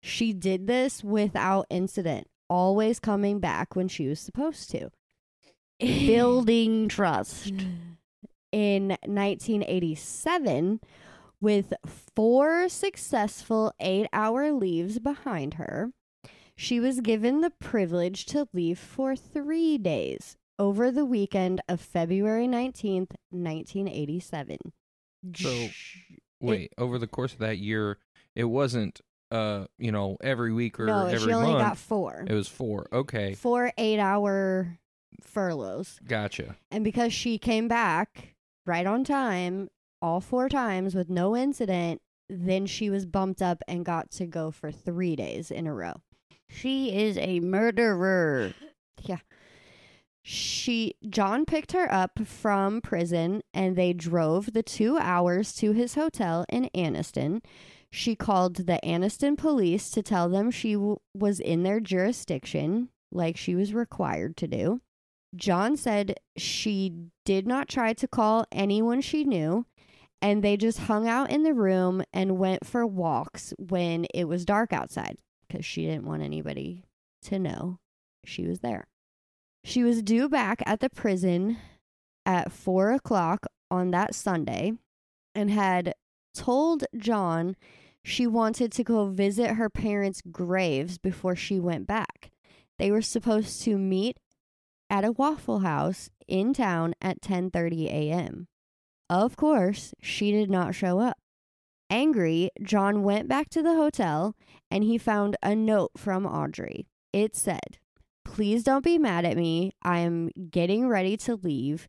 she did this without incident, always coming back when she was supposed to. <laughs> Building trust. <sighs> In 1987, with four successful eight hour leaves behind her, she was given the privilege to leave for three days over the weekend of February 19th, 1987. So, wait, over the course of that year, it wasn't uh, you know, every week or no, every she only month. got four. It was four. Okay, Four eight hour furloughs. gotcha. And because she came back right on time, all four times with no incident, then she was bumped up and got to go for three days in a row. She is a murderer. She John picked her up from prison and they drove the two hours to his hotel in Anniston. She called the Anniston police to tell them she w- was in their jurisdiction, like she was required to do. John said she did not try to call anyone she knew, and they just hung out in the room and went for walks when it was dark outside because she didn't want anybody to know she was there. She was due back at the prison at four o'clock on that Sunday and had told John she wanted to go visit her parents' graves before she went back. They were supposed to meet at a Waffle House in town at 10:30 a.m. Of course, she did not show up. Angry, John went back to the hotel and he found a note from Audrey. It said, Please don't be mad at me. I am getting ready to leave.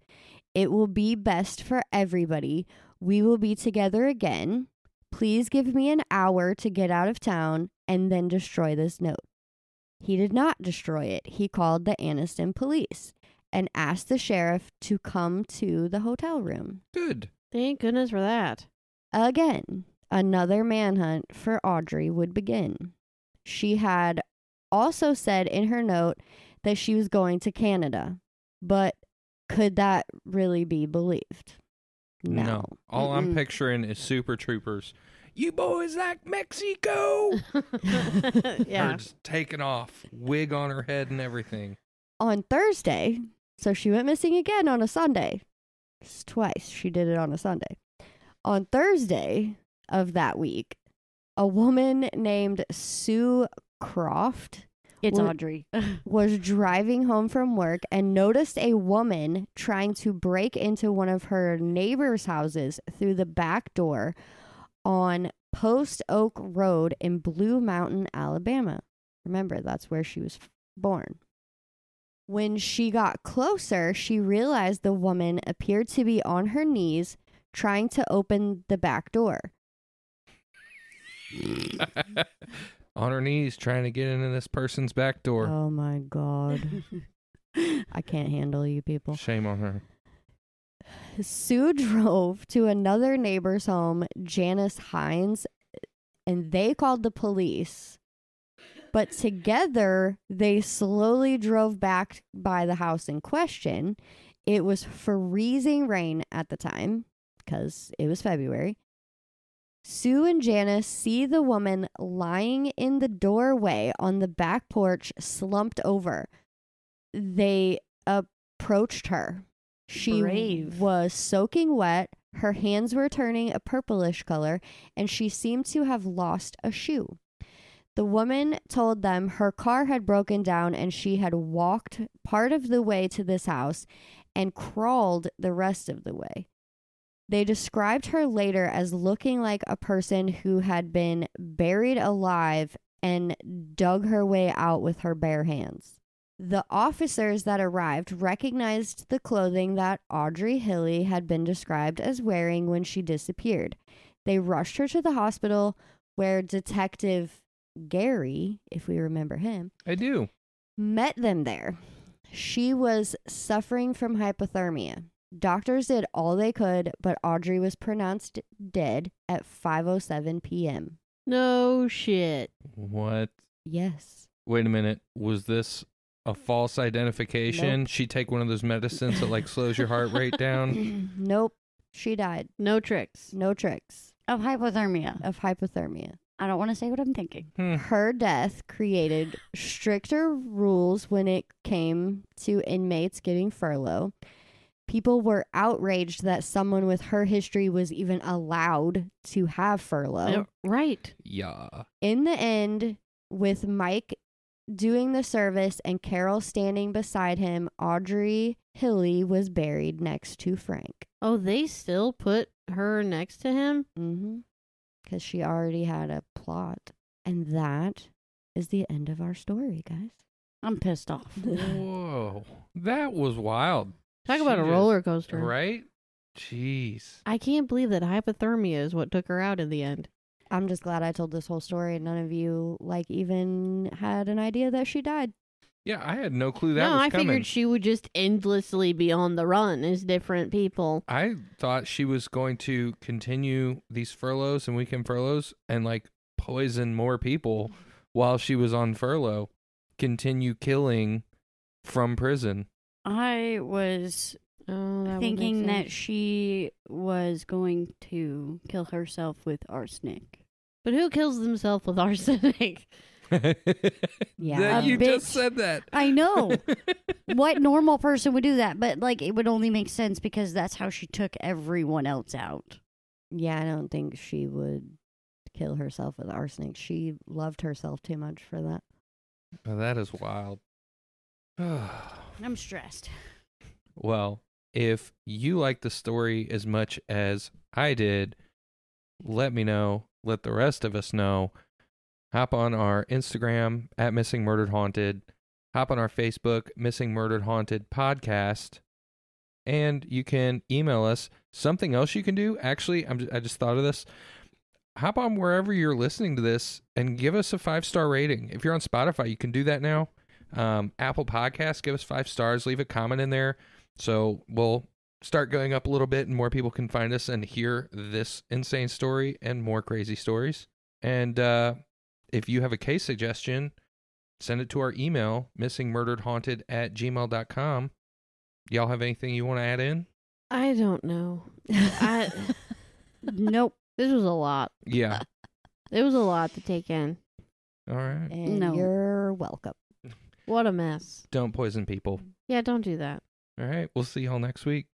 It will be best for everybody. We will be together again. Please give me an hour to get out of town and then destroy this note. He did not destroy it. He called the Anniston police and asked the sheriff to come to the hotel room. Good. Thank goodness for that. Again, another manhunt for Audrey would begin. She had also said in her note that she was going to Canada, but could that really be believed? No. All I'm picturing is Super Troopers. You boys like Mexico? <laughs> yeah. Her just taking off, wig on her head and everything. On Thursday, so she went missing again on a Sunday. Just twice she did it on a Sunday. On Thursday of that week, a woman named Sue Croft It's Well- Audrey. <laughs> was driving home from work and noticed a woman trying to break into one of her neighbor's houses through the back door on Post Oak Road in Blue Mountain, Alabama. Remember, that's where she was born. When she got closer, she realized the woman appeared to be on her knees trying to open the back door. <laughs> on her knees trying to get into this person's back door. Oh my God. I can't handle you people. Shame on her. Sue drove to another neighbor's home, Janice Hines, and they called the police. But together, they slowly drove back by the house in question. It was freezing rain at the time because it was February. Sue and Janice see the woman lying in the doorway on the back porch, slumped over. They approached her. She Brave. was soaking wet. Her hands were turning a purplish color, and she seemed to have lost a shoe. The woman told them her car had broken down and she had walked part of the way to this house and crawled the rest of the way. They described her later as looking like a person who had been buried alive and dug her way out with her bare hands. The officers that arrived recognized the clothing that Audrey Hilley had been described as wearing when she disappeared. They rushed her to the hospital where Detective Gary, if we remember him, I do. met them there. She was suffering from hypothermia. Doctors did all they could, but Audrey was pronounced dead at 5:07 p.m. No shit. What? Yes. Wait a minute. Was this a false identification? She take one of those medicines that like slows your heart rate down? <laughs> nope. She died. No tricks. No tricks of hypothermia. of hypothermia. I don't want to say what I'm thinking. Hmm. Her death created stricter rules when it came to inmates getting furlough. People were outraged that someone with her history was even allowed to have furlough. Uh, right. Yeah. In the end, with Mike doing the service and Carol standing beside him, Audrey Hilley was buried next to Frank. Oh, they still put her next to him? Mm-hmm. Because she already had a plot. And that is the end of our story, guys. I'm pissed off. Whoa. That was wild. Talk about a just- roller coaster. Right? Jeez. I can't believe that hypothermia is what took her out in the end. I'm just glad I told this whole story and none of you like even had an idea that she died. Yeah, I had no clue that no, was I coming. figured she would just endlessly be on the run as different people. I thought she was going to continue these furloughs and weekend furloughs and like poison more people while she was on furlough, continue killing from prison. I was Oh, that thinking that she was going to kill herself with arsenic. But who kills themselves with <laughs> arsenic? <laughs> Yeah. That A you just said that. I know. <laughs> what normal person would do that? But like, it would only make sense because that's how she took everyone else out. Yeah, I don't think she would kill herself with arsenic. She loved herself too much for that. Oh, that is wild. <sighs> <sighs> I'm stressed. well, if you like the story as much as I did, let me know. Let the rest of us know. Hop on our Instagram at Missing Murdered Haunted. Hop on our Facebook, Missing Murdered Haunted Podcast. And you can email us. Something else you can do, actually, I'm, I just thought of this. Hop on wherever you're listening to this and give us a five star rating. If you're on Spotify, you can do that now. Um, Apple Podcasts, give us five stars, leave a comment in there. So we'll start going up a little bit and more people can find us and hear this insane story and more crazy stories. And uh, if you have a case suggestion, send it to our email, missingmurderedhaunted at gmail.com. Y'all have anything you want to add in? I don't know. <laughs> I, nope. this was a lot. Yeah. It was a lot to take in. All right. and No. you're welcome. What a mess. Don't poison people. Yeah, don't do that. All right. We'll see y'all next week.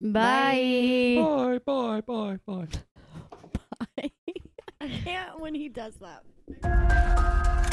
Bye. Bye, bye, bye, bye. <laughs> Bye. <laughs> I can't when he does that.